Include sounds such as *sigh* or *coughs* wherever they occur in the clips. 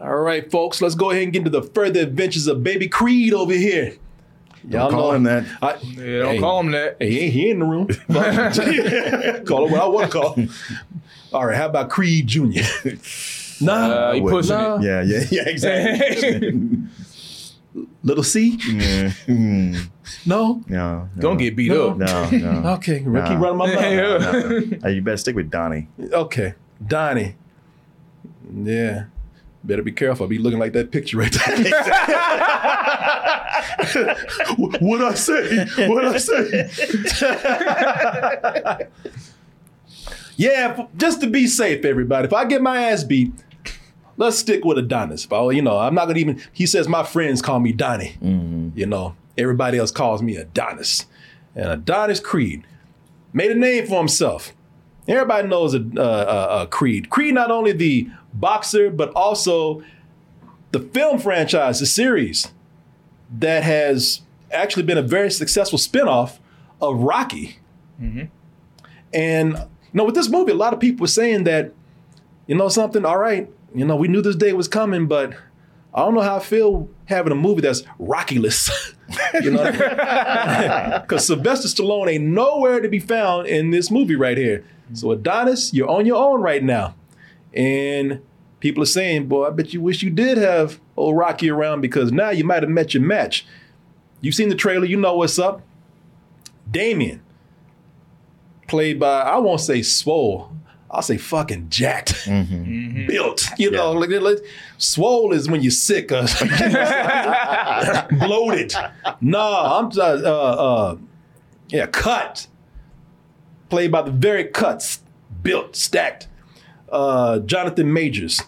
All right, folks, let's go ahead and get into the further adventures of Baby Creed over here. Don't call him that. I, Yeah, don't call him that. Hey, he ain't here in the room. *laughs* *laughs* call him what I want to call him. *laughs* All right, how about Creed Jr.? nah, Uh, he pushing nah. it. Yeah, yeah, yeah, exactly. Little C? Yeah, mm, No? no, no, Don't get beat No. up. no, no. Okay, keep Nah. running my mouth. Yeah. no. Hey, you better stick with Donnie. Okay, Donnie. Yeah. Better be careful. I be looking like that picture right there. *laughs* *laughs* what I say? What I say? yeah, just to be safe, everybody. If I get my ass beat, let's stick with Adonis. If I, you know, I'm not gonna even. He says my friends call me Donnie. You know, everybody else calls me Adonis, and Adonis Creed made a name for himself. Everybody knows a, uh, uh, uh, Creed. Creed not only the boxer, but also the film franchise, the series that has actually been a very successful spinoff of Rocky. Mm-hmm. And you know, with this movie, a lot of people were saying that, you know, something. All right, you know, we knew this day was coming, but I don't know how I feel having a movie that's Rocky-less. *laughs* you know, because *laughs* Sylvester Stallone ain't nowhere to be found in this movie right here. So Adonis, you're on your own right now, and people are saying, "Boy, I bet you wish you did have old Rocky around because now you might have met your match." You've seen the trailer, you know what's up. Damien, played by I won't say swole, I'll say fucking jacked, built. You know, like, like swole is when you're sick or *laughs* bloated. Nah, I'm uh, uh, uh, yeah, cut. Played by the very cuts, built, stacked. Uh, Jonathan Majors.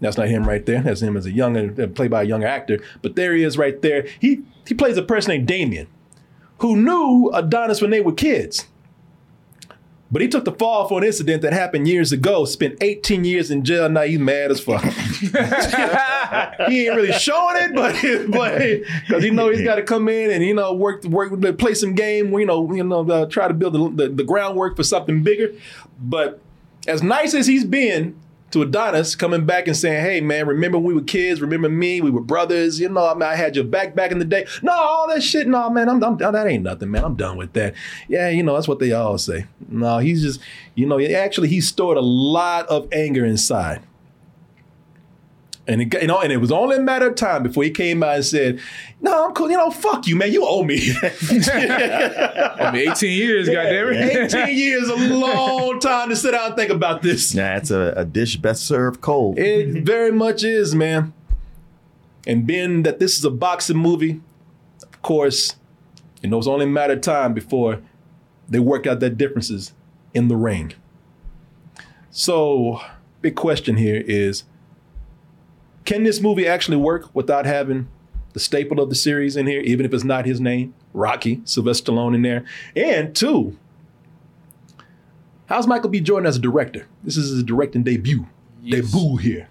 That's not him right there. That's him as a young, uh, played by a younger actor. But there he is right there. He he plays a person named Damien, who knew Adonis when they were kids. But he took the fall for an incident that happened years ago. Spent 18 years in jail. Now he's mad as fuck. *laughs* he ain't really showing it, but but because he know he's got to come in and you know work work play some game. You know you know uh, try to build the, the, the groundwork for something bigger. But as nice as he's been to Adonis, coming back and saying, "Hey man, remember we were kids? Remember me? We were brothers. You know, I, mean, I had your back back in the day. No, all that shit. No, man, I'm, I'm that ain't nothing, man. I'm done with that. Yeah, you know, that's what they all say. No, he's just, you know, actually he stored a lot of anger inside. And it, you know, and it was only a matter of time before he came out and said, "No, I'm cool. You know, fuck you, man. You owe me." *laughs* I mean, 18 years, goddamn it. *laughs* 18 years, a long time to sit down and think about this. Nah, it's a, a dish best served cold. It very much is, man. And being that this is a boxing movie, of course, you know, it's only a matter of time before they work out their differences in the ring. So, big question here is can this movie actually work without having the staple of the series in here, even if it's not his name, Rocky, Sylvester Stallone in there? And two, how's Michael B. Jordan as a director? This is his directing debut, debut here.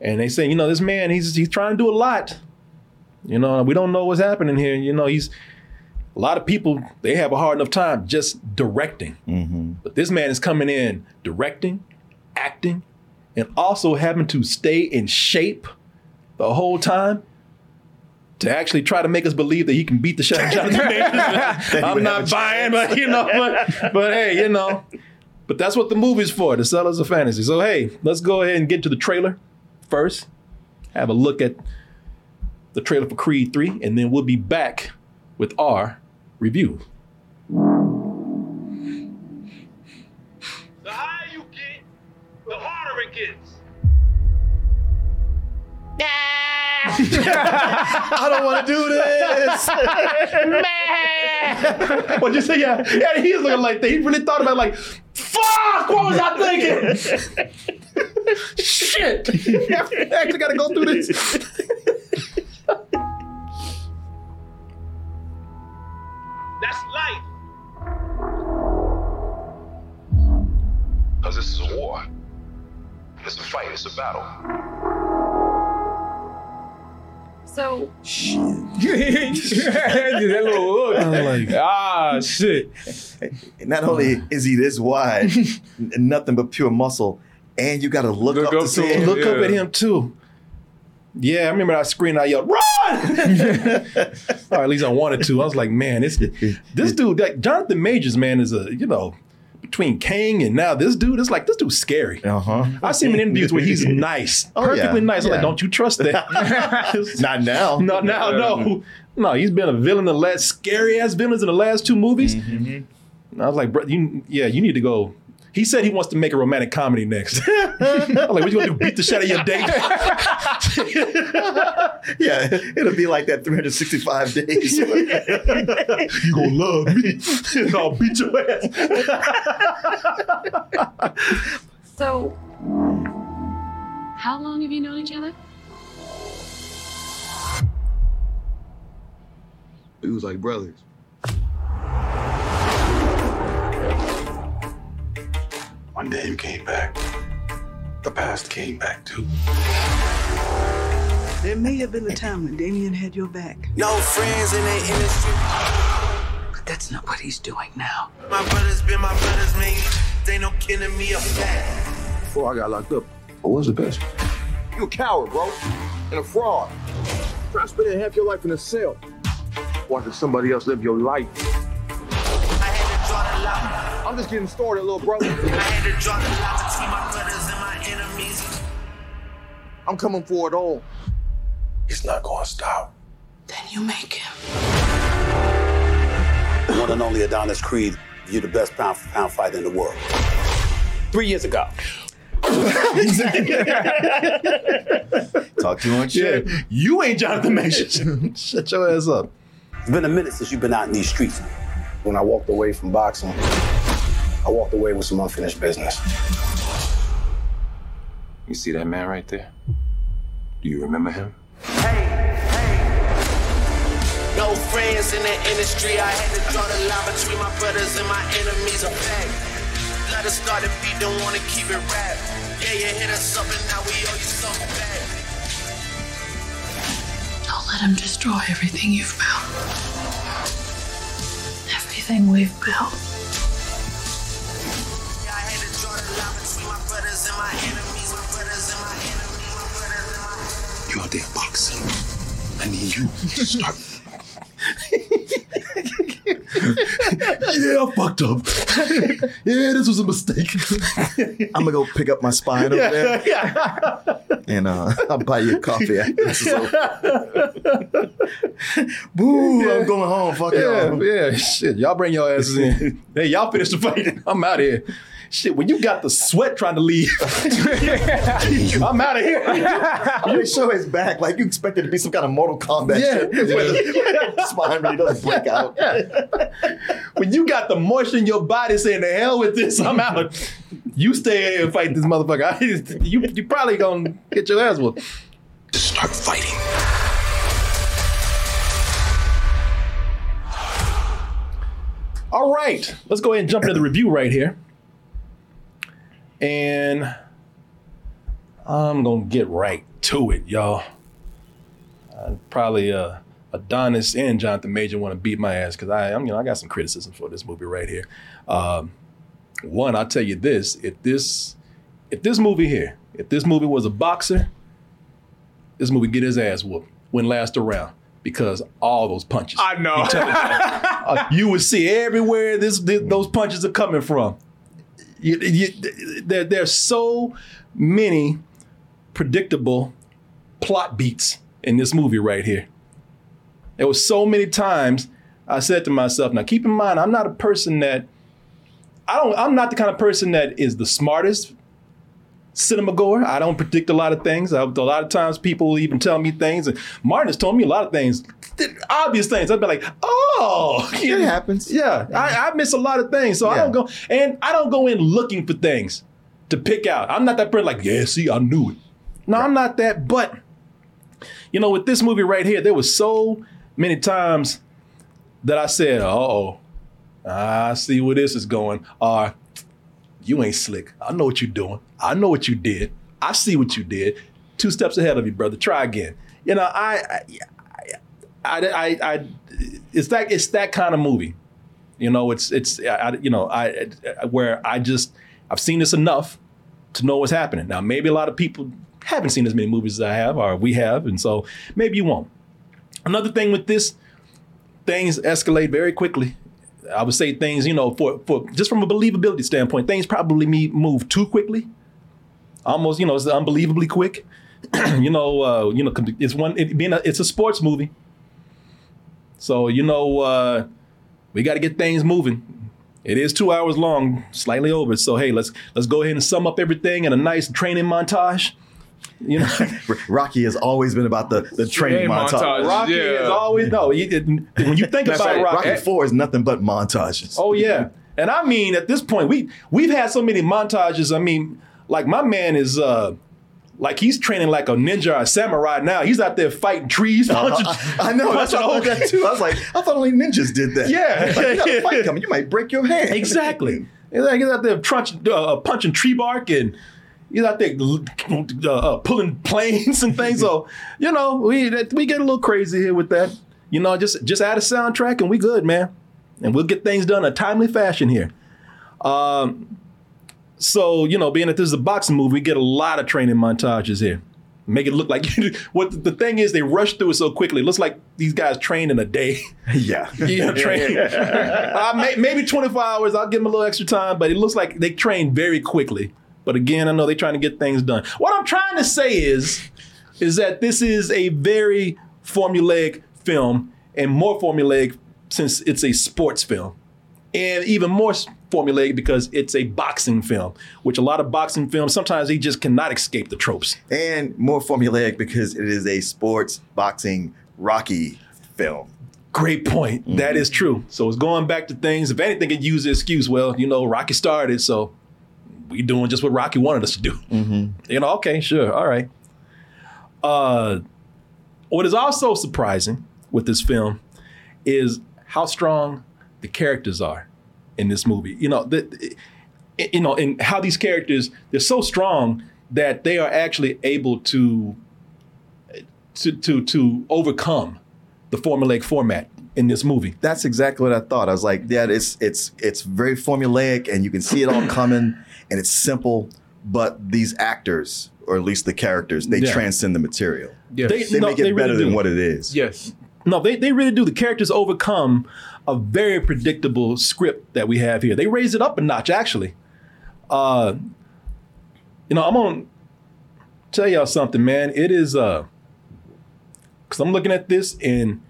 And they say, you know, this man, he's he's trying to do a lot. You know, we don't know what's happening here. You know, he's a lot of people they have a hard enough time just directing. Mm-hmm. But this man is coming in directing, acting, and also having to stay in shape the whole time to actually try to make us believe that he can beat the shot out of *laughs* Jonathan Majors. I'm not buying, but you know, but, but hey, you know. But But that's what the movie's for, to sell us a fantasy. So hey, let's go ahead and get to the trailer first. Have a look at the trailer for Creed 3, and then we'll be back with our review. I don't want to do this. Man. What'd you say? Yeah, yeah, he's looking like that. He really thought about it like, fuck, what was I thinking? Shit. *laughs* I actually gotta go through this. That's life. Because this is a war. It's a fight, it's a battle. So, *laughs* that little look. like- *laughs* ah, shit. Not only is he this wide, and nothing but pure muscle, and you got to look, Look up, up to to see him. him. Look up at him too. Yeah, I remember I screamed, I yelled, run! *laughs* or at least I wanted to. I was like, man, this this dude, like Jonathan Majors, man, is a, you know, between King and now this dude, it's like this dude's scary. Uh huh. I see him in interviews where he's *laughs* nice, Oh, perfectly yeah. nice. I'm like, don't you trust that? *laughs* Not now. no, no, no. No, he's been a villain in the last scary ass villains in the last two movies. And I was like, bro, you, yeah, you need to go. He said he wants to make a romantic comedy next. *laughs* I'm like, what you gonna do? Beat the shit out of your date? *laughs* Yeah, it'll be like that 365 days. *laughs* you gonna love me? and I'll beat your ass. so, how long have you known each other? We was like brothers. One day you came back. The past came back too. There may have been a time when Damien had your back, No friends in the industry. but that's not what he's doing now. My brothers been my brothers, man. They no killing me a fact. Before I got locked up, I was the best. You a coward, bro, and a fraud. Try spending half your life in a cell, watching somebody else live your life. I'm just getting started, little bro. I had to draw the line between my brothers and my enemies. I'm coming for it all. It's not gonna stop. Then you make him. The one and only Adonis Creed, you're the best pound for pound fighter in the world. Three years ago, *laughs* Talk too much Yeah, shit. you ain't Jonathan Majors. *laughs* Shut your ass up. it's been a minute since you've been out in these streets. When I walked away from boxing, I walked away with some unfinished business. You see that man right there? Do you remember him? No friends in the industry. I had to draw the line between my brothers and my enemies. A fact. Let us start a beat, don't wanna keep it rap. Yeah, you hit us up and now we owe you something back. Don't let him destroy everything you've built. Everything we've built. You're a damn boxer. I need you to start. *laughs* Yeah, I fucked up. yeah, this was a mistake. I'm gonna go pick up my spine over there, and uh, I'll buy you a coffee after this is over. Boo! I'm going home. Fuck yeah, y'all. yeah, shit. Y'all bring your asses in. hey, y'all finish the fight. *laughs* I'm out of here. Shit, when you got the sweat trying to leave, *laughs* I'm out of here. You show his back like you expect it to be some kind of Mortal Kombat Yeah. shit. Where the spine really doesn't break out. when you got the moisture in your body saying, "The hell with this, I'm out." You stay here and fight this motherfucker. *laughs* You you probably gonna get your ass whooped. Just start fighting. All right, let's go ahead and jump into the review right here. And I'm gonna get right to it, y'all. Uh, probably uh, Adonis and Jonathan Major want to beat my ass because I, I'm, you know, I got some criticism for this movie right here. Um, one, I'll tell you this: if this, if this movie here, if this movie was a boxer, this movie get his ass whooped. Wouldn't last around because all those punches. I know. *laughs* Uh, you would see everywhere this, this those punches are coming from. You, you, there, there's so many predictable plot beats in this movie right here. There was so many times I said to myself, now keep in mind, I'm not a person that I don't I'm not the kind of person that is the smartest cinema goer. I don't predict a lot of things. I, a lot of times people even tell me things, and Martin has told me a lot of things, obvious things. I'd be like, oh, *laughs* It happens. yeah, I, I miss a lot of things, so I don't go and I don't go in looking for things to pick out. I'm not that person like, yeah, see, I knew it. No, I'm not that. But you know, with this movie right here, there was so many times that I said, oh, I see where this is going. Or you ain't slick. I know what you're doing. I know what you did. I see what you did. Two steps ahead of you, brother. Try again. You know, I, I, I, I, I it's that it's that kind of movie. You know, it's it's I, you know I where I just I've seen this enough to know what's happening. Now, maybe a lot of people haven't seen as many movies as I have, or we have, and so maybe you won't. Another thing with this, things escalate very quickly. I would say things, you know, for for just from a believability standpoint, things probably move too quickly. Almost, you know, it's unbelievably quick. *clears throat* you know, uh, you know, it's one. It being a, it's a sports movie, so you know, uh, we got to get things moving. It is two hours long, slightly over. So hey, let's let's go ahead and sum up everything in a nice training montage. You know, *laughs* Rocky has always been about the, the training Yeah, montage. montage. Rocky Yeah. is always no. You, when you think about right. Rocky, Rocky Four is nothing but montages. Oh yeah, and I mean at this point we we've had so many montages. I mean, like my man is uh like he's training like a ninja or a samurai now. He's out there fighting trees, *laughs* punching. Uh-huh. I know. That's what I holes. that too. I was like, I thought only ninjas did that. Yeah. Like, you got a fight *laughs* coming. You might break your hand. Exactly. He's like- he's out there trunch, uh, punching tree bark and he's out there uh, uh, pulling *laughs* planes and things. So you know we we get a little crazy here with that. You know, just just add a soundtrack and we good, man. And we'll get things done in a timely fashion here. Um, so you know, being that this is a boxing movie, we get a lot of training montages here. Make it look like *laughs* what the thing is. They rush through it so quickly. It looks like these guys trained in a day. *laughs* Yeah. *laughs* Yeah, train. uh, may, maybe 24 hours. I'll give them a little extra time, but it looks like they train very quickly. But again, I know they're trying to get things done. What I'm trying to say is, is that this is a very formulaic film, and more formulaic since it's a sports film, and even more formulaic because it's a boxing film, which a lot of boxing films sometimes they just cannot escape the tropes. And more formulaic because it is a sports boxing Rocky film. Great point. That is true. So it's going back to things. If anything, it use the excuse. Well, you know, Rocky started, so we doing just what Rocky wanted us to do. You know, okay, sure, all right. Uh, what is also surprising with this film is how strong the characters are in this movie. You know, the, you know, and how these characters they're so strong that they are actually able to to to to overcome the formulaic format in this movie. That's exactly what I thought. I was like, yeah, it's it's it's very formulaic and you can see it all coming and it's simple, but these actors, or at least the characters, they Yeah. transcend the material. Yes. They- They no, make it they really better than do. what it is. yes. No, they, they really do. The characters overcome a very predictable script that we have here. They raise it up a notch, actually. Uh, you know, I'm gonna tell y'all something, man. It is uh, because I'm looking at this and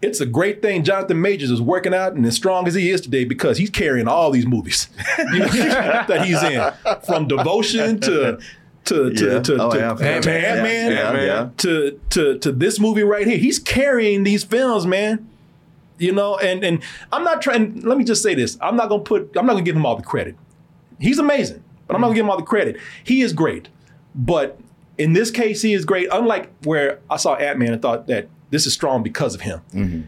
it's a great thing Jonathan Majors is working out and as strong as he is today because he's carrying all these movies you *laughs* know, that he's in, from Devotion to to to Yeah. to, Oh, to, yeah. to. Ant-Man, Ant-Man. yeah. to to to this movie right here. He's carrying these films, man. You know, and and I'm not trying. Let me just say this: I'm not gonna put. I'm not gonna give him all the credit. He's amazing, but I'm not gonna give him all the credit. He is great, but in this case, he is great. Unlike where I saw Ant Man and thought that this is strong because of him. Mm-hmm.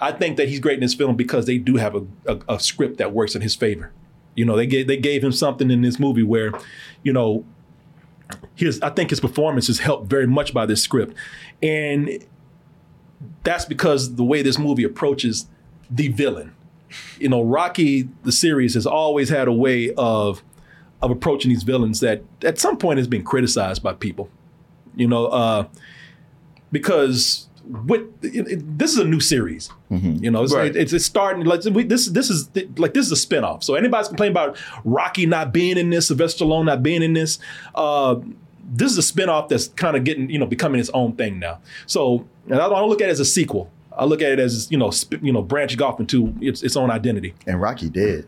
I think that he's great in this film because they do have a, a, a script that works in his favor. You know, they gave they gave him something in this movie where, you know, his I think his performance is helped very much by this script, and that's because the way this movie approaches the villain. You know, Rocky the series has always had a way of of approaching these villains that at some point has been criticized by people. You know, uh, because with it, it- this is a new series. Mm-hmm. You know, it's, Right. it's, it's starting like we, this. This is like this is a spinoff. So anybody's complaining about Rocky not being in this, Sylvester Stallone not being in this. Uh, this is a spinoff that's kind of getting you know becoming its own thing now. So and I don't look at it as a sequel. I look at it as you know sp- you know branching off into its its own identity. And Rocky dead.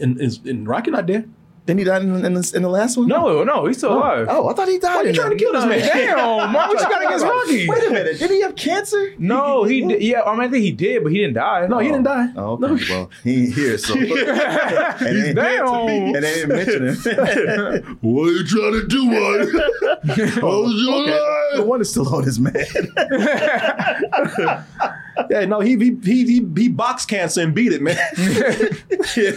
And is and Rocky not dead? Then he died in, in, the, in the last one. No, no, he's still oh. alive. Oh, I thought he died. Why you in trying to kill this man? Damn, *laughs* Mark, what you got against Rocky? Wait a minute. Did he have cancer? No, he did. Yeah, I mean, I think he did, but he didn't die. No, he didn't die. Oh, oh okay. Well, he ain't here, so. *laughs* *laughs* and, they, Damn. and they didn't mention him. What are you trying to do, man? okay. No wonder Stallone is mad. *laughs* Yeah, no, he he he he, boxed cancer and beat it, man. *laughs* *laughs* you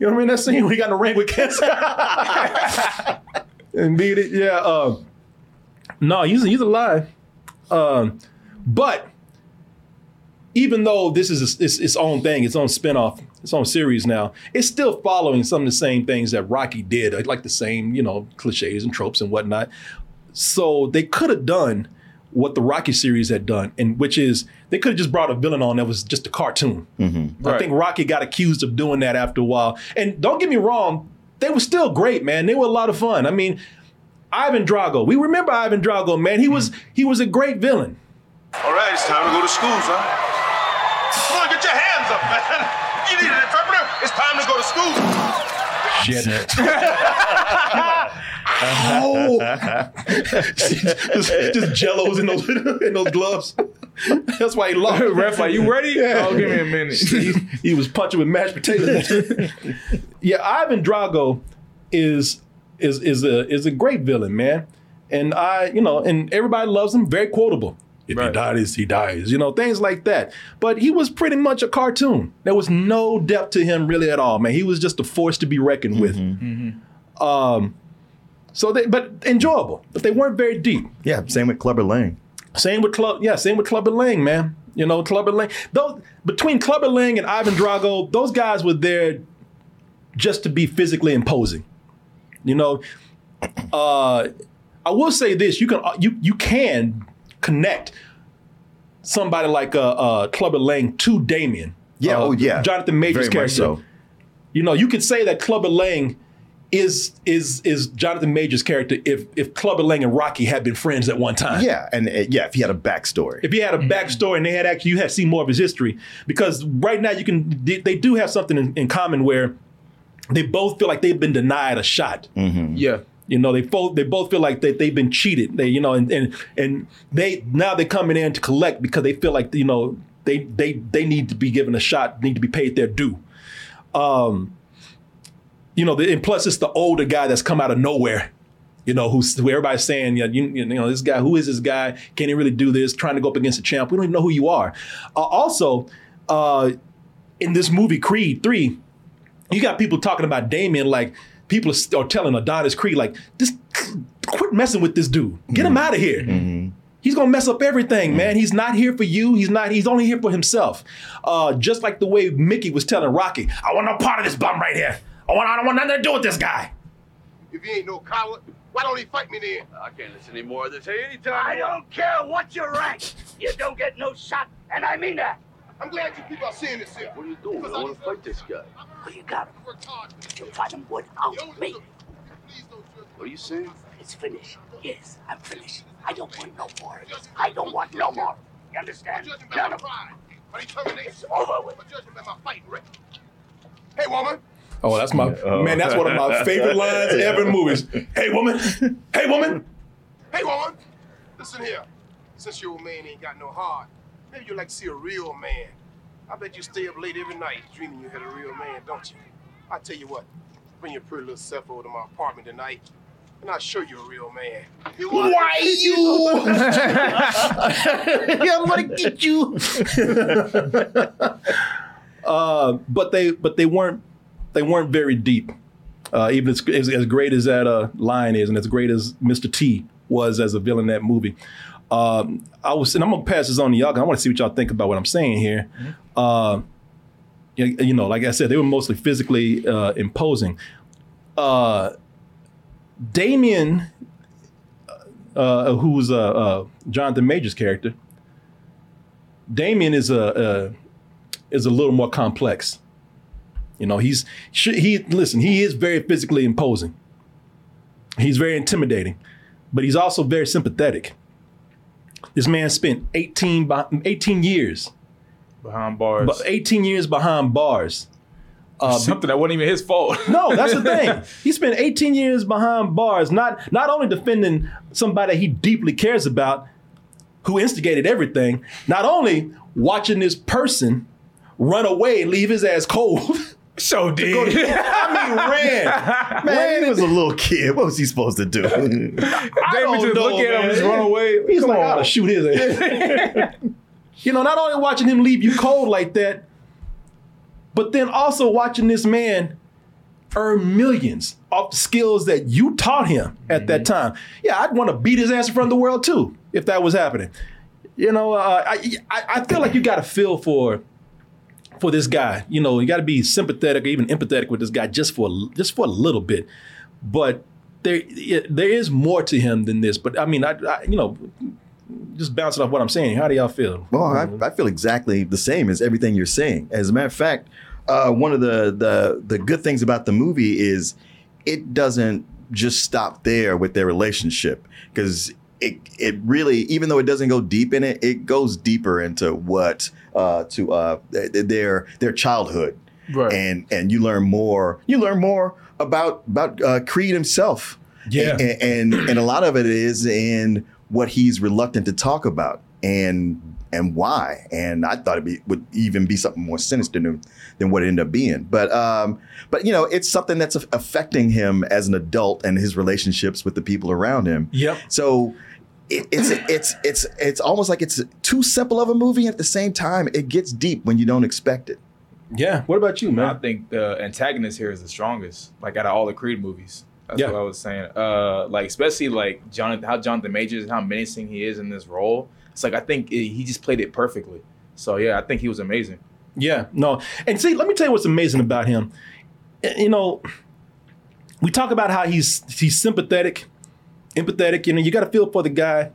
know what I mean? That scene when he got in the ring with cancer and beat it. Yeah. Uh, no, he's he's alive. Um, but even though this is its, its own thing, its own spinoff, its own series now, it's still following some of the same things that Rocky did, like the same you know cliches and tropes and whatnot. So they could have done what the Rocky series had done, and which is they could have just brought a villain on that was just a cartoon. Mm-hmm. I Right. think Rocky got accused of doing that after a while. And don't get me wrong, they were still great, man. They were a lot of fun. I mean, Ivan Drago. We remember Ivan Drago, man. He was he was a great villain. All right, it's time to go to school, son. Come on, get your hands up, man. You need an interpreter. It's time to go to school. Shit. *laughs* *laughs* oh, *laughs* just, just jellos in those in those gloves. That's why he lost. *laughs* Ref, are you ready? Oh, give me a minute. *laughs* he, he was punching with mashed potatoes. yeah, Ivan Drago is is is a is a great villain, man. And I, you know, and everybody loves him. Very quotable. If he Right. dies, he dies. You know, things like that. But he was pretty much a cartoon. There was no depth to him really at all, man. He was just a force to be reckoned with. Um, so they, but enjoyable. But they weren't very deep. yeah, same with Clubber Lang. Same with Club, yeah, same with Clubber Lang, man. You know, Clubber Lang. Those between Clubber Lang and Ivan Drago, those guys were there just to be physically imposing. You know, uh, I will say this: you can you you can connect somebody like uh, uh, Clubber Lang to Damien. Yeah, Uh, oh yeah. Jonathan Majors' Very character. so. You know, you could say that Clubber Lang is is is Jonathan Majors' character if if Clubber Lang and Rocky had been friends at one time. Yeah, and uh, yeah, if he had a backstory. If he had a backstory and they had actually you had seen more of his history, because right now you can they, they do have something in, in common where they both feel like they've been denied a shot. Yeah. You know, they both they both feel like they they've been cheated. They you know and and and they now they're coming in to collect because they feel like you know they they they need to be given a shot, need to be paid their due. Um, you know, the, and plus it's the older guy that's come out of nowhere. You know, who's who everybody's saying, yeah, you, you know, this guy, who is this guy? Can he really do this? Trying to go up against a champ. We don't even know who you are. Uh, also, uh, in this movie Creed Three, you got people talking about Damien like people are, are telling Adonis Creed like this quit messing with this dude get him out of here he's gonna mess up everything man he's not here for you he's not he's only here for himself uh, just like the way Mickey was telling Rocky I want no part of this bum right here I want I don't want nothing to do with this guy If he ain't no coward, why don't he fight me then? I can't listen anymore of this. Hey, anytime. I don't care what your rank. You don't get no shot, and I mean that. I'm glad you people are seeing this here. What are you doing? I want to fight this guy. What you got? Him. You fight him without me. What are you saying? It's finished. Yes, I'm finished. I don't want no more. I don't want no more. You understand? None of My determination. It's over with. My judgment by my fighting record. Hey, woman. Oh that's my man that's one of my *laughs* favorite lines ever in movies hey woman hey woman Hey, woman. Listen here. Since your old man ain't got no heart, maybe you'd like to see a real man. I bet you stay up late every night dreaming you had a real man, don't you? I tell you what, bring your pretty little self over to my apartment tonight, and I'll show you a real man. You want Why you? yeah, I'm gonna get you. *laughs* *laughs* uh, but they but they weren't they weren't very deep. Uh, even as, as, as great as that uh, line is, and as great as Mr. T was as a villain in that movie, um, I was and I'm gonna pass this on to y'all. I want to see what y'all think about what I'm saying here. Uh, you, you know, like I said, they were mostly physically uh, imposing. Uh, Damien, uh, who was Jonathan Majors' character, Damien is a, a is a little more complex. You know, he's he listen. He is very physically imposing. He's very intimidating, but he's also very sympathetic. This man spent 18, beh- 18 years Behind bars. but 18 years behind bars. Uh, Something that wasn't even his fault. *laughs* no, that's the thing. *laughs* He spent 18 years behind bars, not not only defending somebody he deeply cares about, who instigated everything, not only watching this person run away and leave his ass cold. *laughs* So did. I mean, *laughs* ran. Man, he was a little kid. What was he supposed to do? *laughs* I David just know, look at him man. and just run away. He's Come like, I ought to shoot his ass. *laughs* you know, not only watching him leave you cold like that, but then also watching this man earn millions off the skills that you taught him at that Mm-hmm. time. Yeah, I'd want to beat his ass in front of the world too if that was happening. You know, uh, I, I I feel like you got to feel for for this guy. You know, you got to be sympathetic or even empathetic with this guy just for just for a little bit. But there there is more to him than this. But I mean, I, I you know, just bouncing off what I'm saying. How do y'all feel? Well, I, I feel exactly the same as everything you're saying. As a matter of fact, uh, one of the, the the good things about the movie is it doesn't just stop there with their relationship because it it really even though it doesn't go deep in it, it goes deeper into what uh, to uh, their their childhood, Right. and and you learn more. You learn more about about uh, Creed himself. Yeah. and, and and a lot of it is in what he's reluctant to talk about and and why. And I thought it be, would even be something more sinister than, than what it ended up being. But um, but you know, it's something that's affecting him as an adult and his relationships with the people around him. Yep. So it, it's it's it's it's almost like it's too simple of a movie. At the same time, it gets deep when you don't expect it. Yeah. What about you, man? I think the antagonist here is the strongest. Like out of all the Creed movies. That's Yeah. what I was saying. Uh, like especially like Jonathan, how Jonathan Majors and how menacing he is in this role. It's like I think it, he just played it perfectly. So yeah, I think he was amazing. Yeah, no. And see, let me tell you what's amazing about him. You know, we talk about how he's he's sympathetic, empathetic. You know, you got to feel for the guy.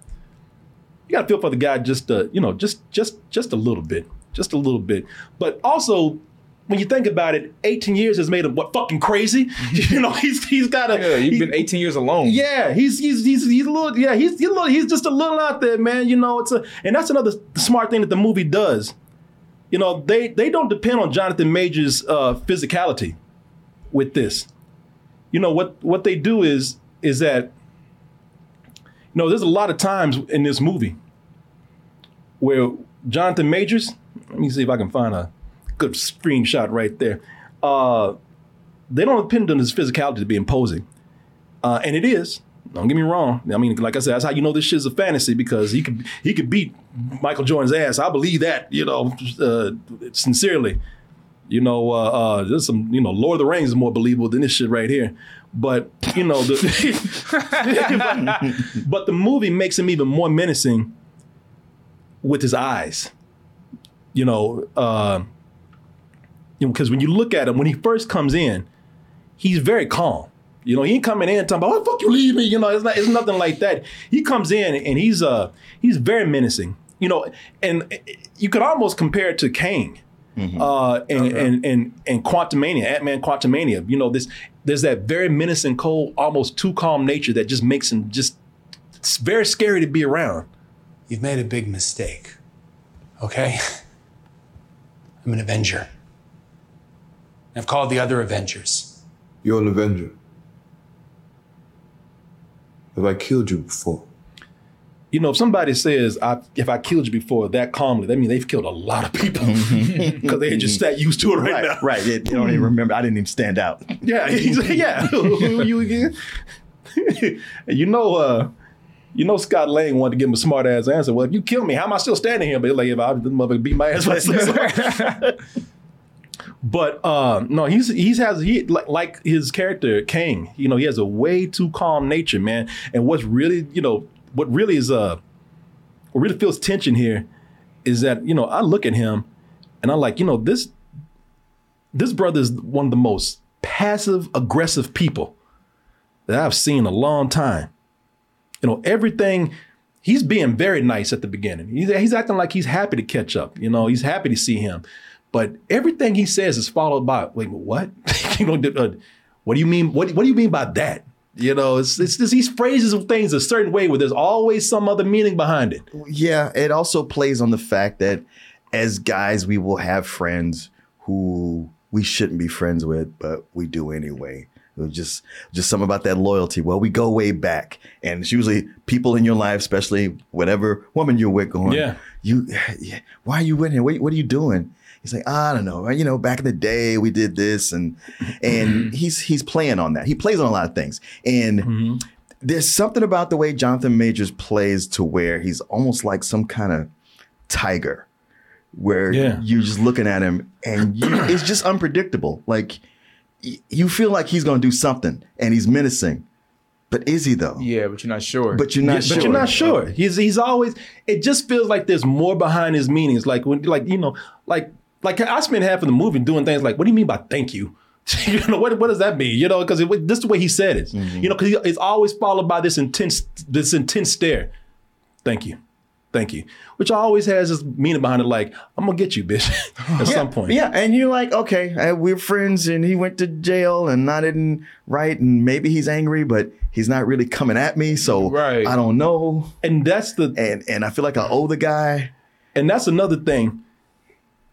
You got to feel for the guy just uh, you know, just just just a little bit, just a little bit. But also, when you think about it, 18 years has made him what fucking crazy. *laughs* you know, he's he's got a Yeah, you've he- been 18 years alone. yeah, he's he's he's he's a little yeah he's he's, a little, he's just a little out there, man. You know, it's a and that's another smart thing that the movie does. You know, they they don't depend on Jonathan Majors' uh, physicality with this. You know what what they do is is that know there's a lot of times in this movie where Jonathan Majors. Let me see if I can find a good screenshot right there. Uh, they don't depend on his physicality to be imposing. Uh, and it is. Don't get me wrong. I mean, like I said, that's how you know this shit's a fantasy because he could he could beat Michael Jordan's ass. I believe that, you know, uh, sincerely. You know, uh, uh, there's some, you know, Lord of the Rings is more believable than this shit right here. But you know, the, but, *laughs* but the movie makes him even more menacing with his eyes. You know, uh, you know, because when you look at him when he first comes in, he's very calm. You know, he ain't coming in talking about, "Oh fuck you, leave me." You know, it's not, it's nothing like that. He comes in and he's uh he's very menacing. You know, and you could almost compare it to Kang, uh, and, and and and Quantumania, Ant Man, Quantumania. You know, this there's that very menacing, cold, almost too calm nature that just makes him just it's very scary to be around. You've made a big mistake. Okay? *laughs* I'm an Avenger. I've called the other Avengers. You're an Avenger. Have I killed you before? You know, if somebody says, I, "If I killed you before," that calmly, that means they've killed a lot of people *laughs* because they just that used to it right, Right, now. right. They, they don't even remember. I didn't even stand out. Yeah, *laughs* he's, yeah. Who you again? *laughs* you know, uh, you know, Scott Lang wanted to give him a smart ass answer. Well, if you kill me, how am I still standing here? But like, if I this mother beat my ass, but uh, no, he's he's has he like, like his character Kang. You know, he has a way too calm nature, man. And what's really, you know, what really is uh, what really feels tension here is that you know I look at him and I'm like, you know, this this brother is one of the most passive aggressive people that I've seen in a long time. You know, everything he's being very nice at the beginning. He's, he's acting like he's happy to catch up. You know, he's happy to see him. But everything he says is followed by, wait, what? *laughs* you know, uh, what do you mean? What, what do you mean by that? You know, it's, it's just these phrases of things a certain way where there's always some other meaning behind it. Yeah, it also plays on the fact that as guys, we will have friends who we shouldn't be friends with, but we do anyway. Just just something about that loyalty. Well, we go way back, and it's usually people in your life, especially whatever woman you're with, going, Yeah. you, why are you with him? What, what are you doing? He's like, I don't know. You know, back in the day, we did this, and and mm-hmm. he's he's playing on that. He plays on a lot of things, and mm-hmm. there's something about the way Jonathan Majors plays to where he's almost like some kind of tiger, where Yeah. you're just looking at him, and you, *clears throat* it's just unpredictable. Like y- you feel like he's going to do something, and he's menacing, but is he though? Yeah, but you're not sure. But you're not Yeah, sure. But you're not sure. He's he's always. It just feels like there's more behind his meanings. Like when, like you know, like like I spent half of the movie doing things like, what do you mean by thank you? *laughs* you know what what does that mean? You know, because this is the way he said it. Mm-hmm. You know, because it's always followed by this intense this intense stare. Thank you. Thank you. Which always has this meaning behind it, like, I'm gonna get you, bitch, *laughs* at yeah, some point. Yeah, and you're like, okay, we're friends, and he went to jail, and I didn't write, and maybe he's angry, but he's not really coming at me, so Right. I don't know. And that's the and and I feel like I owe the guy. And that's another thing.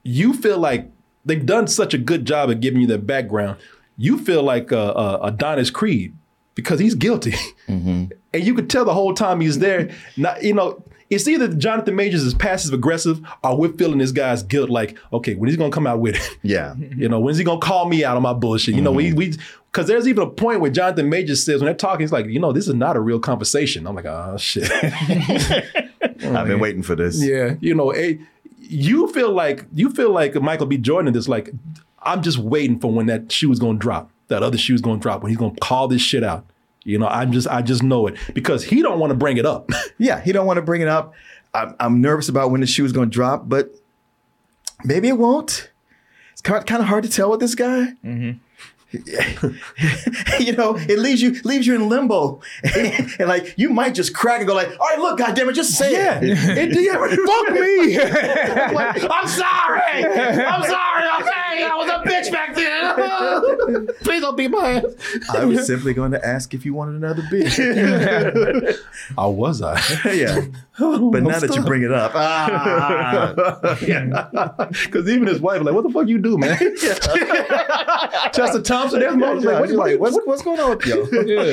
You feel like they've done such a good job of giving you the background. You feel like uh, uh, Adonis Creed because he's guilty, *laughs* and you could tell the whole time he's there. Not you know. It's either Jonathan Majors is passive aggressive, or we're feeling this guy's guilt. Like, okay, when he's gonna come out with it? *laughs* Yeah, You know, when's he gonna call me out on my bullshit? You know, we we because there's even a point where Jonathan Majors says when they're talking, he's like, you know, this is not a real conversation. I'm like, oh shit. *laughs* I've been waiting for this. Yeah, you know, eh, you feel like you feel like Michael B. Jordan is like, I'm just waiting for when that shoe is gonna drop, that other shoe is gonna drop, when he's gonna call this shit out. You know, I'm just I just know it because he don't want to bring it up. *laughs* Yeah, he don't want to bring it up. I'm, I'm nervous about when the shoe is going to drop, but maybe it won't. It's kind kind of hard to tell with this guy. Mm-hmm. *laughs* you know, it leaves you leaves you in limbo, *laughs* and, like you might just crack and go like, "All right, look, goddamn it, just say Yeah, it." it, yeah, *laughs* fuck me. I'm sorry. I'm sorry. Okay, I was a bitch back then. Please don't beat my ass. I was simply going to ask if you wanted another beer. How was I? yeah, but now that you bring it up, ah, *laughs* Because even his wife, like, what the fuck you do, man? *laughs* *laughs* Tessa Thompson, there's moments like, what, like, what, what's, what's going on with you?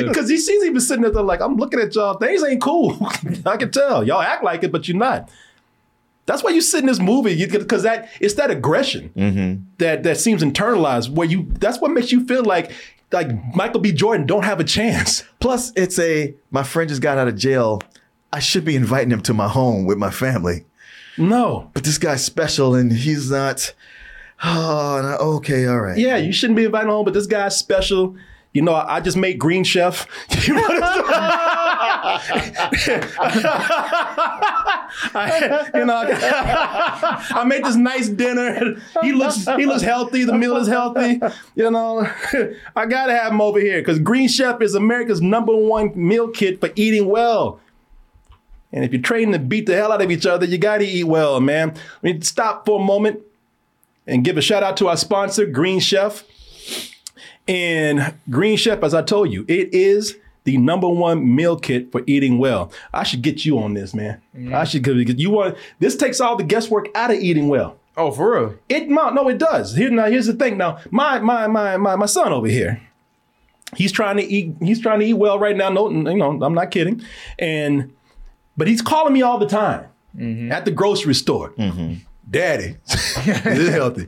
Because he sees him sitting there like, I'm looking at y'all. Things ain't cool. I can tell. Y'all act like it, but you're not. That's why you sit in this movie because that it's that aggression that that seems internalized. Where you that's what makes you feel like like Michael B. Jordan don't have a chance. Plus, it's a my friend just got out of jail. I should be inviting him to my home with my family. No, but this guy's special and he's not. Oh, I- okay, all right. Yeah, you shouldn't be invited home, but this guy's special. You know, I I just made Green Chef. *laughs* You know what I'm? *laughs* I, you know, I made this nice dinner. He looks he looks healthy. The meal is healthy. You know, *laughs* I gotta have him over here because Green Chef is America's number one meal kit for eating well. And if you're training to beat the hell out of each other, you gotta eat well, man. I mean, stop for a moment and give a shout out to our sponsor, Green Chef. And Green Chef, as I told you, it is the number one meal kit for eating well. I should get you on this, man. Mm-hmm. I should because you want this takes all the guesswork out of eating well. Oh, for real? It no, no, it does. Here now, here's the thing. Now, my my my my my son over here, he's trying to eat. He's trying to eat well right now. No, you know, I'm not kidding. And but he's calling me all the time at the grocery store. Daddy, *laughs* is it healthy?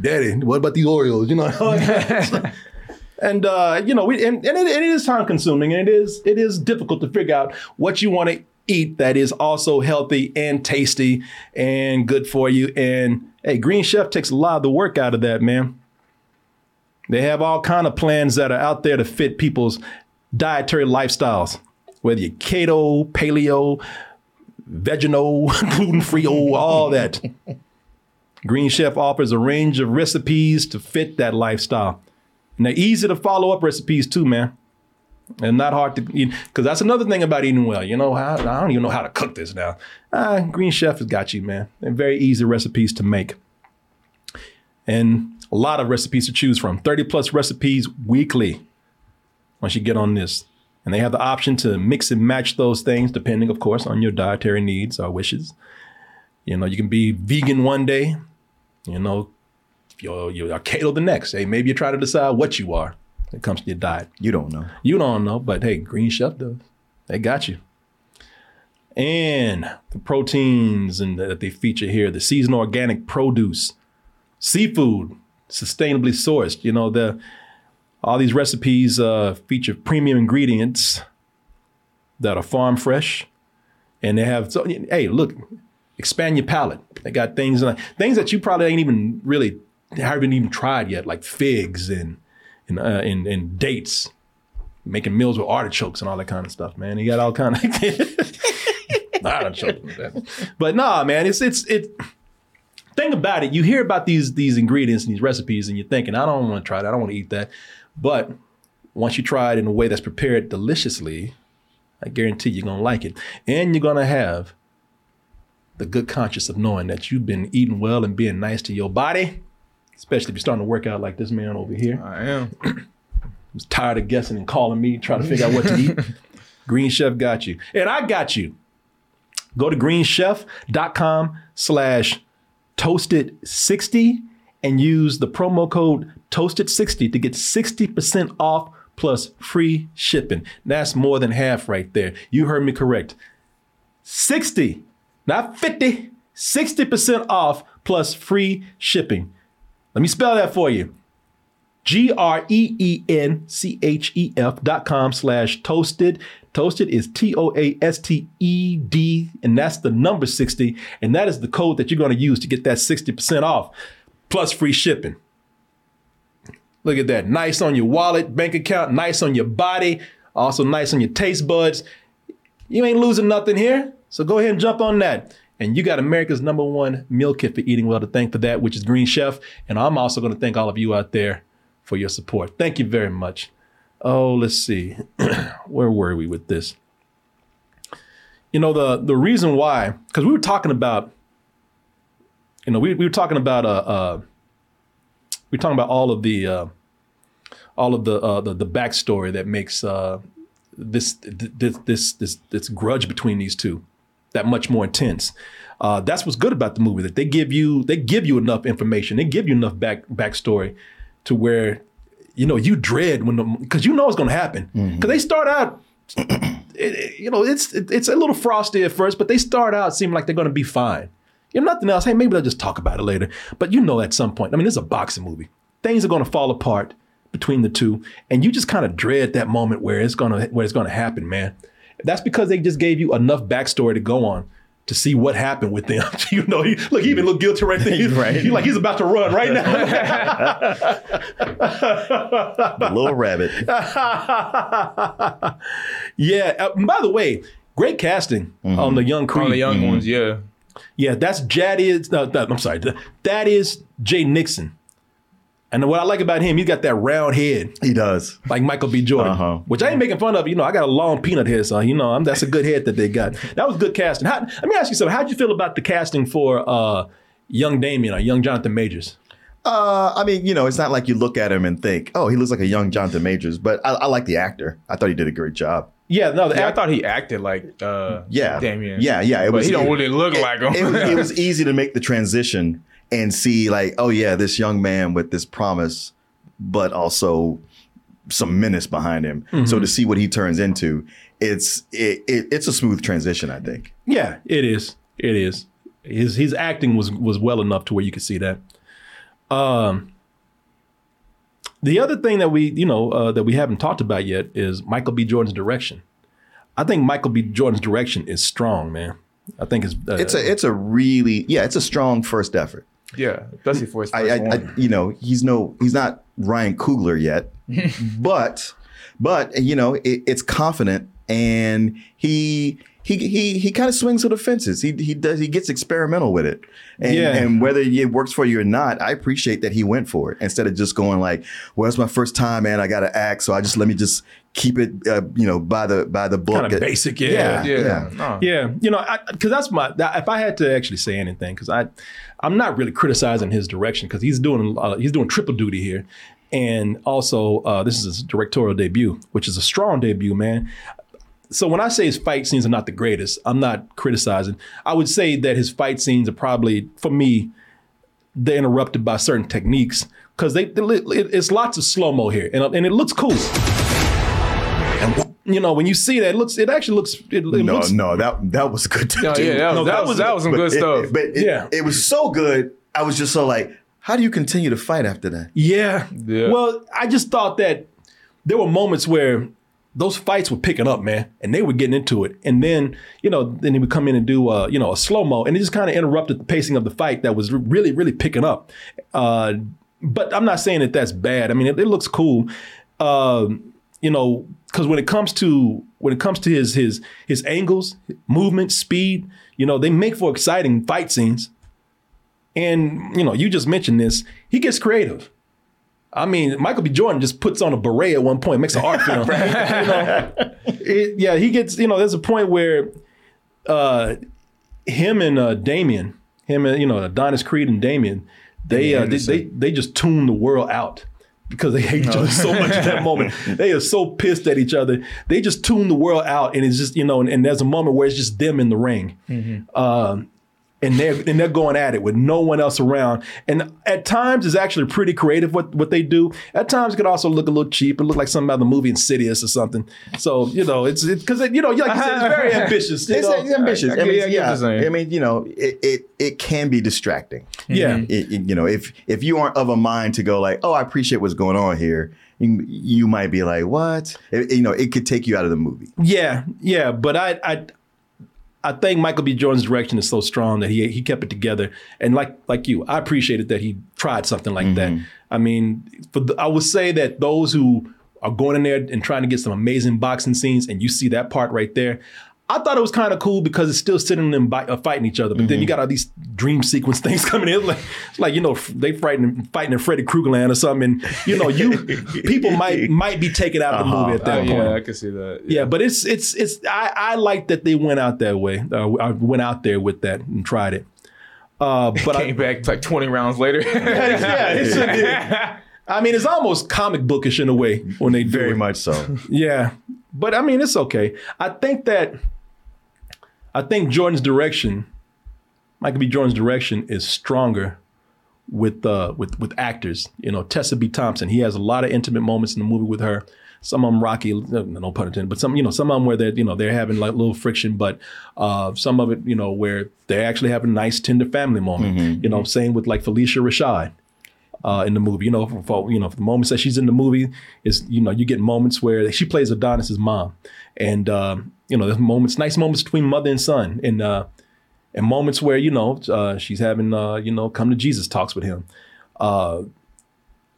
Daddy, what about these Oreos? You know. *laughs* and uh, you know, we and, and it, it is time consuming, and it is it is difficult to figure out what you want to eat that is also healthy and tasty and good for you. And hey, Green Chef takes a lot of the work out of that, man. They have all kind of plans that are out there to fit people's dietary lifestyles, whether you're keto, paleo, vegetal, *laughs* gluten free, all that. Green Chef offers a range of recipes to fit that lifestyle. And they're easy to follow up recipes too, man. and not hard to eat. Because that's another thing about eating well. You know, I, I don't even know how to cook this now. Ah, Green Chef has got you, man. And very easy recipes to make, and a lot of recipes to choose from. Thirty plus recipes weekly. Once you get on this, and they have the option to mix and match those things depending, of course, on your dietary needs or wishes. You know, you can be vegan one day. You know, you're you're keto the next. Hey, maybe you try to decide what you are when it comes to your diet. You don't know. You don't know, but hey, Green Chef does. They got you. And the proteins and that they feature here, the seasonal organic produce, seafood, sustainably sourced. You know, the all these recipes uh, feature premium ingredients that are farm fresh, and they have. So, hey, look, expand your palate. They got things like things that you probably ain't even really haven't even tried yet, like figs and and uh, and, and dates, making meals with artichokes and all that kind of stuff. Man, you got all kind of *laughs* artichokes. But nah, man, it's it's it. Thing about it, you hear about these these ingredients and these recipes, and you're thinking, I don't want to try that. I don't want to eat that. But once you try it in a way that's prepared deliciously, I guarantee you're gonna like it, and you're gonna have the good conscience of knowing that you've been eating well and being nice to your body, especially if you're starting to work out like this man over here. I am. *clears throat* Who's tired of guessing and calling me, trying to figure out what to eat. *laughs* Green Chef got you. And I got you. Go to greenchef.com slash toasted60 and use the promo code toasted60 to get 60% off plus free shipping. That's more than half right there. You heard me correct. 60 not 50, 60% off plus free shipping. Let me spell that for you. G R E E N C H E F dot com slash toasted. Toasted is T O A S T E D, and that's the number 60. And that is the code that you're going to use to get that 60% off plus free shipping. Look at that. Nice on your wallet, bank account, nice on your body, also nice on your taste buds. You ain't losing nothing here. So go ahead and jump on that. And you got America's number one meal kit for eating well to thank for that, which is Green Chef. And I'm also going to thank all of you out there for your support. Thank you very much. Oh, let's see. *clears throat* Where were we with this? You know, the the reason why, because we were talking about, you know, we, we were talking about uh uh we were talking about all of the uh all of the uh the, the backstory that makes uh this this this this this grudge between these two that much more intense. Uh, that's what's good about the movie that they give you they give you enough information, they give you enough back backstory to where you know you dread when because you know it's going to happen because they start out. it- you know, it's it- it's a little frosty at first, but they start out seeming like they're going to be fine. You know, nothing else. Hey, maybe they'll just talk about it later. But you know, at some point, I mean, it's a boxing movie. Things are going to fall apart between the two, and you just kind of dread that moment where it's gonna where it's going to happen, man. That's because they just gave you enough backstory to go on to see what happened with them. *laughs* you know, he, look, he even look guilty right there. *laughs* He's, Right. he like he's about to run right now. *laughs* The little rabbit. yeah. uh, by the way, great casting mm-hmm. on the young Creed. On the young mm-hmm. ones, yeah. Yeah, that's Jadis. Uh, no, that- I'm sorry. That is Jay Nixon. And what I like about him, he's got that round head. He does. Like Michael B. Jordan. Uh-huh. Which I ain't making fun of. You know, I got a long peanut head, so you know, I'm, that's a good head that they got. That was good casting. How, let me ask you something. How'd you feel about the casting for uh, young Damian or young Jonathan Majors? Uh, I mean, you know, it's not like you look at him and think, oh, he looks like a young Jonathan Majors, but I, I like the actor. I thought he did a great job. Yeah, no, the Yeah, I thought he acted like uh, Yeah. Damian. Yeah, yeah. It but was, he don't it- really look it- like him. It, it was easy to make the transition and see, like, oh, yeah, this young man with this promise, but also some menace behind him. So Mhm. to see what he turns into, it's it, it, it's a smooth transition, I think. Yeah, it is. It is. His his acting was was well enough to where you could see that. Um, the other thing that we you know uh, that we haven't talked about yet is Michael B. Jordan's direction. I think Michael B. Jordan's direction is strong, man. I think it's uh, It's a it's a really yeah, it's a strong first effort. Yeah, especially for his I, first I, I one. you know he's no he's not Ryan Coogler yet, *laughs* but but you know it, it's confident and he he he he kind of swings for the fences. He he does he gets experimental with it, and, Yeah. and whether it works for you or not, I appreciate that he went for it instead of just going like, "Well, it's my first time, man. I got to act, so I just let me just keep it, uh, you know, by the by the book. Kind of basic, yeah, yeah, yeah. Yeah, you know, because that's my. That, if I had to actually say anything, because I, I'm not really criticizing his direction because he's doing uh, he's doing triple duty here, and also uh, this is his directorial debut, which is a strong debut, man. So when I say his fight scenes are not the greatest, I'm not criticizing. I would say that his fight scenes are probably, for me, they're interrupted by certain techniques because they, they it's lots of slow mo here, and, and it looks cool. And, you know, when you see that, it looks it actually looks it, it No, looks, no, that that was good. To No, do. yeah, that No, that that was was- that was some good But it- stuff. But it, Yeah. it was so good. I was just so like, how do you continue to fight after that? Yeah. Yeah. Well, I just thought that there were moments where those fights were picking up, man, and they were getting into it. And then, you know, then he would come in and do, uh, you know, a slow mo, and it just kind of interrupted the pacing of the fight that was really, really picking up. Uh, but I'm not saying that that's bad. I mean, it, it looks cool. Um, you know, because when it comes to when it comes to his his his angles, movement, speed, you know, they make for exciting fight scenes. And you know, you just mentioned this. He gets creative. I mean, Michael B. Jordan just puts on a beret at one point, makes an art film. *laughs* You know, it- yeah, he gets. You know, there's a point where uh, him and uh, Damian, him and you know Adonis Creed and Damian, they uh, they, they they just tune the world out because they hate each other so much at that moment. *laughs* They are so pissed at each other. They just tune the world out, and it's just you know, and, and there's a moment where it's just them in the ring. Um, and they're and they're going at it with no one else around. And at times it's actually pretty creative what what they do. At times it could also look a little cheap. It look like something out of the movie Insidious or something. So you know it's because you know like you said it's *laughs* very ambitious. you It's, know? it's ambitious. I, I mean, I get what yeah. you're. I mean, you know, it, it it can be distracting. Yeah. It- it- you know, if if you aren't of a mind to go like, oh, I appreciate what's going on here, you, you might be like, what? It- you know, it could take you out of the movie. Yeah, yeah, but I I I think Michael B. Jordan's direction is so strong that he he kept it together. And like like you, I appreciated that he tried something like that. Mm-hmm. I mean, for the, I would say that those who are going in there and trying to get some amazing boxing scenes, and you see that part right there. I thought it was kind of cool because it's still sitting them bi- uh, fighting each other, but then you got all these dream sequence *laughs* things coming in, like, like you know, they fighting fighting in Freddy Kruegerland or something. And, you know, you *laughs* people might might be taken out of the movie at that Uh, point. yeah, I can see that. Yeah, but it's it's it's I, I like that they went out that way. Uh, I went out there with that and tried it. Uh, but I, Came back like 20 rounds later. *laughs* yeah, it's, I mean, it's almost comic bookish in a way when they Very much so. Yeah, but I mean, it's okay. I think that I think Jordan's direction, Michael B. Jordan's direction, is stronger with uh with with actors. You know, Tessa B. Thompson. He has a lot of intimate moments in the movie with her. Some of them rocky, no no pun intended, but some you know some of them where they're you know they're having like little friction, but uh, some of it you know where they actually have a nice tender family moment. You know, same with like Phylicia Rashad uh, in the movie. You know, for, you know, the moments that she's in the movie is you know you get moments where she plays Adonis's mom, and um, you know there's moments, nice moments between mother and son, and uh, and moments where you know uh, she's having uh, you know come to Jesus talks with him. Uh,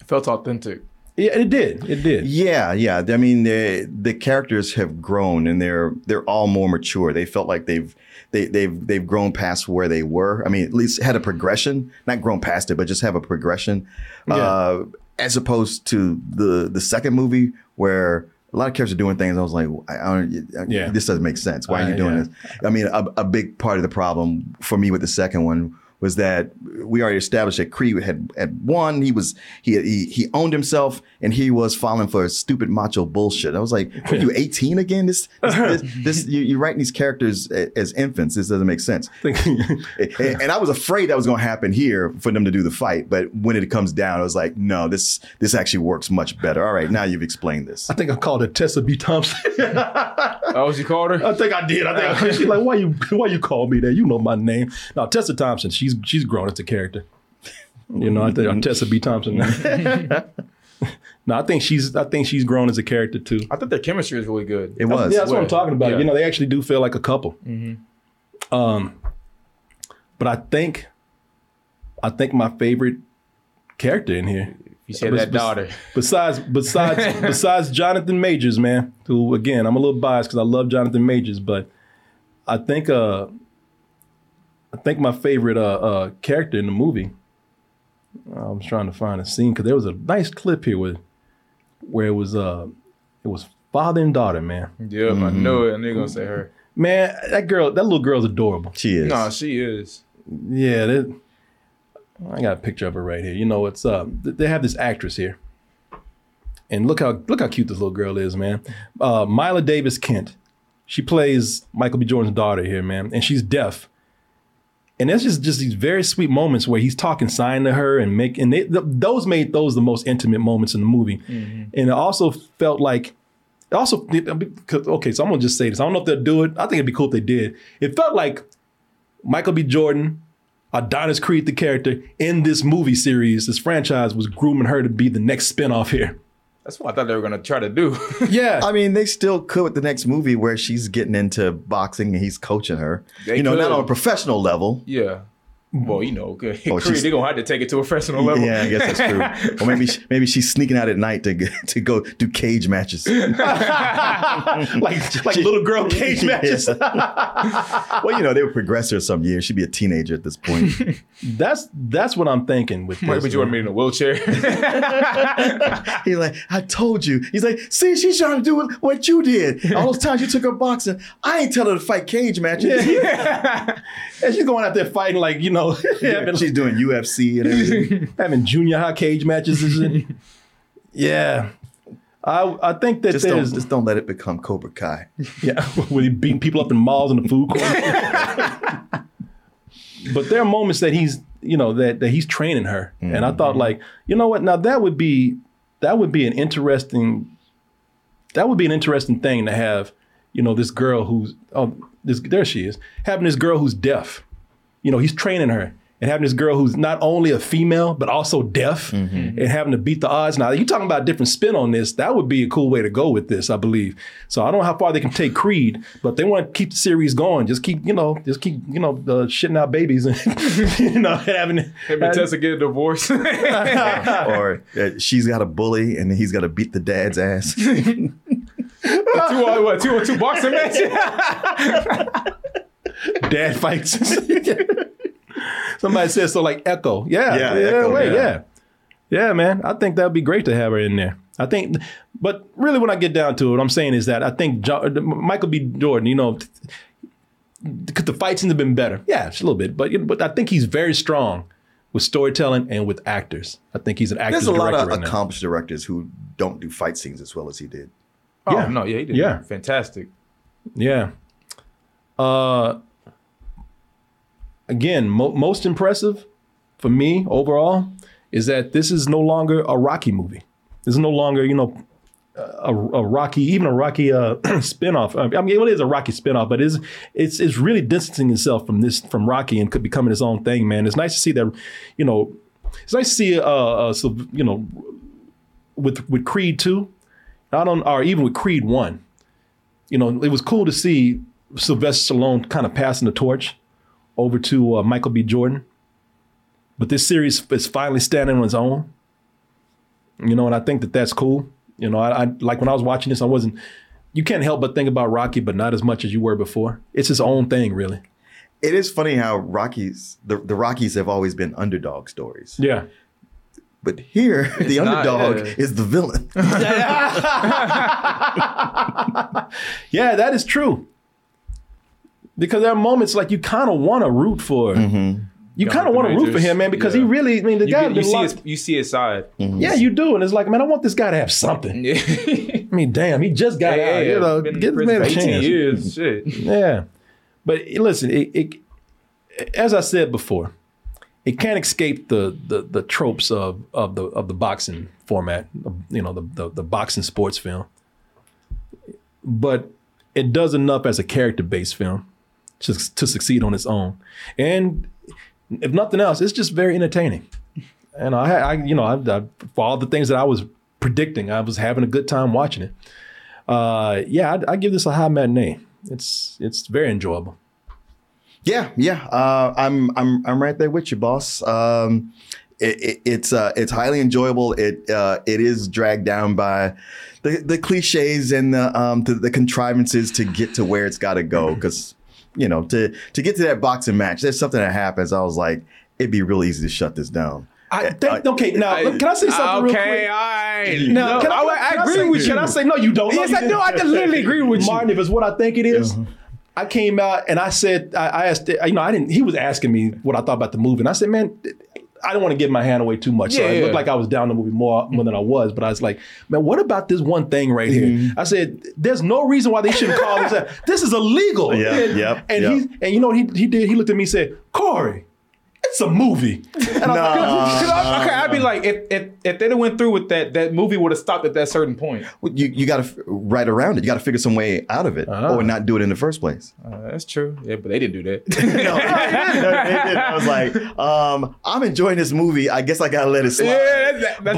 It felt authentic. Yeah, it did, it did. Yeah, yeah. I mean, the the characters have grown and they're they're all more mature. They felt like they've they, they've they've grown past where they were. I mean, at least had a progression, not grown past it, but just have a progression. Uh, as opposed to the the second movie where a lot of characters are doing things. I was like, I, I don't, Yeah. this doesn't make sense. Why are you Uh, doing yeah. this? I mean, a, a big part of the problem for me with the second one was that we already established that Creed had had won. He was he he he owned himself, and he was falling for stupid macho bullshit. I was like, "Are you *laughs* 18 again? This this, this, this *laughs* you, you're writing these characters a- as infants. This doesn't make sense." and, *laughs* and I was afraid that was going to happen here for them to do the fight, but when it comes down, I was like, "No, this this actually works much better." All right, now you've explained this. I think I called her Tessa B. Thompson. Oh, was you called her? I think I did. I think I, she's like, why you why you call me that? You know my name. Now Tessa Thompson. She's she's grown as a character. You know, I think I'm Tessa B. Thompson. *laughs* no, I think she's I think she's grown as a character too. I think their chemistry is really good. It was. Yeah, that's what I'm talking about. Yeah. You know, they actually do feel like a couple. Um, but I think, I think my favorite character in here. You said that daughter. Besides, besides, *laughs* besides Jonathan Majors, man. Who again, I'm a little biased because I love Jonathan Majors, but I think, uh, I think my favorite uh, uh character in the movie. I was trying to find a scene because there was a nice clip here with, where it was uh, it was father and daughter, man. Yep, I know it. I knew you gonna say her. Man, that girl, that little girl's adorable. She is. No, she is. Yeah, that, I got a picture of her right here. You know, it's uh, they have this actress here, and look how look how cute this little girl is, man. Uh, Mila Davis Kent, she plays Michael B. Jordan's daughter here, man, and she's deaf. And there's just just these very sweet moments where he's talking sign to her and make and they, th- those made those the most intimate moments in the movie. Mm-hmm. And it also felt like it also okay, so I'm gonna just say this. I don't know if they'll do it. I think it'd be cool if they did. It felt like Michael B. Jordan, Adonis Creed, the character in this movie series, this franchise was grooming her to be the next spinoff here. That's what I thought they were gonna try to do. *laughs* Yeah. I mean, they still could with the next movie where she's getting into boxing and he's coaching her. They you know, not on a professional level. yeah. Well, mm. you know, good. *laughs* Oh, Creed, she's- they're gonna have to take it to a professional level. Yeah, I guess that's true. *laughs* or maybe she- maybe she's sneaking out at night to *laughs* to go do cage matches. like like little girl cage matches. well, you know, they would progress her some years. She'd be a teenager at this point. That's that's what I'm thinking with Michael this. B. Jordan being in a wheelchair. Uh, He's like, I told you. He's like, see, she's trying to do what you did. All those times you took her boxing, I ain't tell her to fight cage matches. And she's going out there fighting like, you know, having, *laughs* she's doing UFC and everything. *laughs* having junior high cage matches and shit. yeah. I I think that Just don't, just don't let it become Cobra Kai. *laughs* Yeah, where he beating people up in malls in the food court. but there are moments that he's, you know, that that he's training her, and I thought, mm-hmm. like, you know what? Now that would be that would be an interesting that would be an interesting thing to have, you know, this girl who's oh this there she is having this girl who's deaf. You know, he's training her. And having this girl who's not only a female but also deaf, and having to beat the odds. Now, you're talking about a different spin on this. That would be a cool way to go with this, I believe. So I don't know how far they can take Creed, but they want to keep the series going. Just keep, you know, just keep, you know, uh, shitting out babies and *laughs* you know having. Him and Tessa get a divorce. *laughs* or uh, she's got a bully and he's got to beat the dad's ass. *laughs* two, uh, what, two, two boxing matches. *laughs* dad fights. *laughs* Somebody says so, like Echo. Yeah, Yeah, yeah, Echo, wait, yeah. yeah, yeah, man. I think that'd be great to have her in there. I think, but really, when I get down to it, what I'm saying is that I think Jo- Michael B. Jordan, you know, could the fight scenes have been better? Yeah, just a little bit, but but I think he's very strong with storytelling and with actors. I think he's an actor. There's a lot of right now. accomplished directors who don't do fight scenes as well as he did. Oh Yeah. no, yeah, he did. Yeah. fantastic. Yeah. Uh, again, mo- most impressive for me overall is that this is no longer a Rocky movie. This is no longer, you know, a, a Rocky, even a Rocky uh, *clears throat* spinoff. I mean, it is a Rocky spinoff, but it's it's it's really distancing itself from this from Rocky and could becoming its own thing. Man, it's nice to see that. You know, it's nice to see uh, uh so, you know with with Creed two, not on or even with Creed one you know, it was cool to see Sylvester Stallone kind of passing the torch over to uh, Michael B. Jordan. But this series is finally standing on its own. You know, and I think that that's cool. You know, I, I like when I was watching this, I wasn't. You can't help but think about Rocky, but not as much as you were before. It's its own thing, really. It is funny how Rockies, the, the Rockies have always been underdog stories. Yeah. But here, the not, underdog yeah. is the villain. *laughs* *laughs* Yeah, that is true. Because there are moments like you kind of want to root for. Mm-hmm. You kind of want to root for him, man, because he really. I mean, the You, guy. get- you see his, you see his side. Mm-hmm. Yeah, you do, and it's like, man, I want this guy to have something. *laughs* I mean, damn, he just got Yeah, out. yeah, you know, been in give this man a chance. years. Shit. Yeah, but listen, it, it, as I said before, it can't escape the the, the tropes of of the of the boxing format. You know, the, the the boxing sports film, but it does enough as a character based film to, to succeed on its own, and if nothing else, it's just very entertaining. And I, I you know, I, I, for all the things that I was predicting, I was having a good time watching it. Uh, yeah, I, give this a high matinee. It's it's very enjoyable. Yeah, yeah. Uh, I'm I'm I'm right there with you, boss. Um, it, it, it's uh, it's highly enjoyable. It uh, it is dragged down by the, the cliches and the um the, the contrivances to get to where it's got to go. Because you know to to get to that boxing match, there's something that happens. I was like, it'd be real easy to shut this down. I eh, think, uh, okay, now can I say something real quick? Okay, all right. Now, No, can I, I- I can agree say- with Can you. I say no? You don't. Yes, you I didn't. do. I can literally *laughs* agree with you. Martin, if it's what I think it is, I came out and I said, I, I asked, you know, I didn't. He was asking me what I thought about the movie, and I said, man. I don't want to give my hand away too much. so it yeah. looked like I was down the movie more, more than I was. But I was like, man, what about this one thing right here? Mm-hmm. I said, there's no reason why they shouldn't call this. that. This is illegal. Yeah, and, yep, and yep. he and you know what he he did? He looked at me and said, Corey, it's a movie. And I was like, *laughs* Cause I, okay, I'd be like, if if if they'd have went through with that, that movie would have stopped at that certain point. Well, You you got to write around it. You got to figure some way out of it, or not do it in the first place. Uh, that's true. Yeah, but they didn't do that. *laughs* *laughs* I was like, um, I'm enjoying this movie. I guess I gotta let it slide. Yeah, that- that's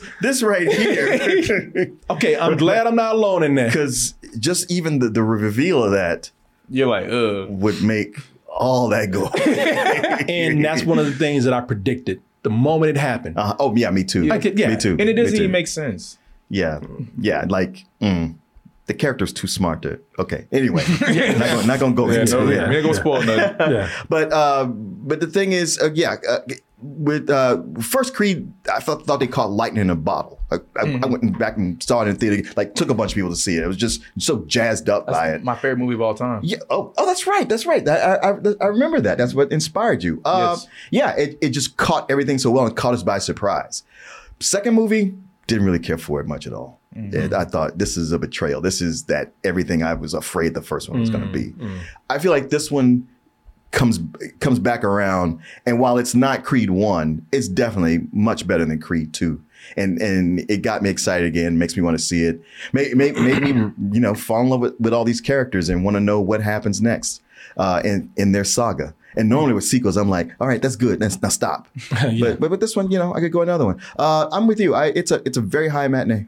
but this right here, okay, I'm glad I'm not alone in that. Because just even the, the reveal of that, you're like, uh, would make all that go. *laughs* and that's one of the things that I predicted the moment it happened. Uh, oh yeah, me too. I could- yeah. me too. and it doesn't even make sense. Yeah, yeah, like. Mm, the character's too smart to. Okay. Anyway, *laughs* not, gonna, not gonna go Yeah, into no, it. yeah, we ain't gonna spoil nothing. Yeah. But uh, but the thing is, uh, yeah, uh, with uh, first Creed, I thought, thought they caught lightning in a bottle. I, I, Mm-hmm. I went back and saw it in theater. Like took a bunch of people to see it. It was just so jazzed up by it. My favorite movie of all time. Yeah. Oh, oh, that's right. That's right. I, I, I- I remember that. That's what inspired you. Uh, Yes. Yeah. It, it just caught everything so well and caught us by surprise. Second movie, didn't really care for it much at all. Mm-hmm. I thought this is a betrayal. This is that everything I was afraid the first one was going to be. Mm-hmm. I feel like this one comes comes back around, and while it's not Creed one, it's definitely much better than Creed two. And and it got me excited again. Makes me want to see it. Made, made, made me you know fall in love with, with all these characters and want to know what happens next uh, in in their saga. And normally with sequels, I'm like, all right, that's good. That's now stop. *laughs* but, but with this one, you know, I could go another one. Uh, I'm with you. I, it's a it's a very high matinee.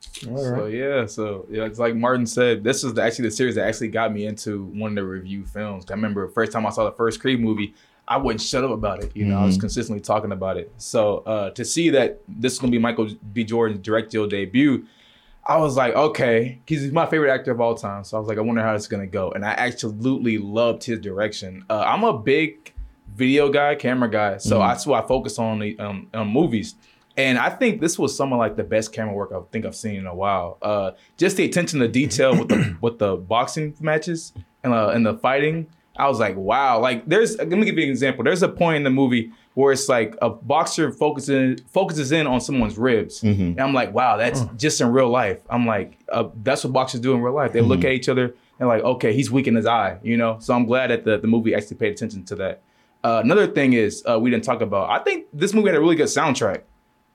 So yeah, so yeah, it's like Martin said, this is the, actually the series that actually got me into one of the review films. I remember the first time I saw the first Creed movie, I wouldn't shut up about it. You know, I was Mhm. consistently talking about it. So uh, to see that this is gonna be Michael B. Jordan's directorial debut, I was like, okay, he's my favorite actor of all time. So I was like, I wonder how it's gonna go. And I absolutely loved his direction. Uh, I'm a big video guy, camera guy, so Mhm. that's why I focus on the um, on movies. And I think this was some of like the best camera work I think I've seen in a while. Uh, just the attention to detail with the *clears throat* with the boxing matches and uh, and the fighting. I was like, wow. Like, there's let me give you an example. There's a point in the movie where it's like a boxer focuses focuses in on someone's ribs, Mhm. and I'm like, wow, that's just in real life. I'm like, uh, that's what boxers do in real life. They look Mhm. at each other and like, okay, he's weak in his eye, you know. So I'm glad that the the movie actually paid attention to that. Uh, another thing is uh, we didn't talk about. I think this movie had a really good soundtrack.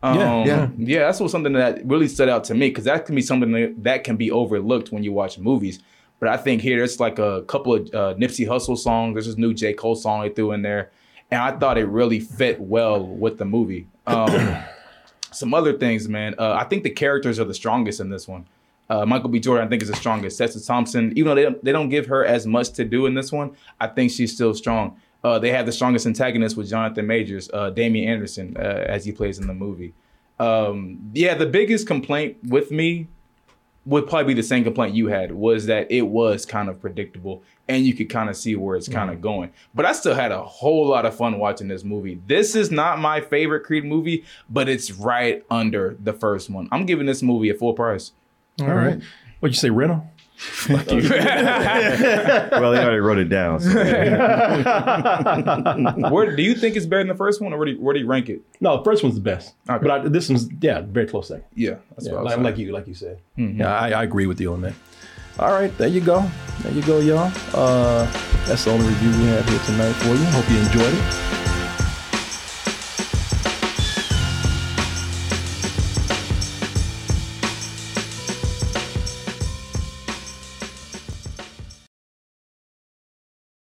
Um, Yeah, yeah. yeah. That's what something that really stood out to me because that can be something that, that can be overlooked when you watch movies. But I think here there's like a couple of uh, Nipsey Hussle songs. There's this new J Cole song they threw in there, and I thought it really fit well with the movie. Um, *coughs* some other things, man. Uh, I think the characters are the strongest in this one. Uh, Michael B. Jordan, I think, is the strongest. Tessa Thompson, even though they don't, they don't give her as much to do in this one, I think she's still strong. Uh, they have the strongest antagonist with Jonathan Majors, uh, Damian Anderson, uh, as he plays in the movie. Um, yeah, the biggest complaint with me would probably be the same complaint you had was that it was kind of predictable and you could kind of see where it's kind of going. But I still had a whole lot of fun watching this movie. This is not my favorite Creed movie, but it's right under the first one. I'm giving this movie a full price. All right. What'd you say, rental? Fuck you. *laughs* well, they already wrote it down. so- *laughs* where do you think it's better than the first one, or where do you, where do you rank it? No, the first one's the best. Okay. But I, this one's yeah, very close second. Yeah, that's Yeah, what I was like, like you, like you said. Mhm. Yeah, I, I agree with you on that. All right, there you go. There you go, y'all. Uh, that's the only review we have here tonight for you. Hope you enjoyed it.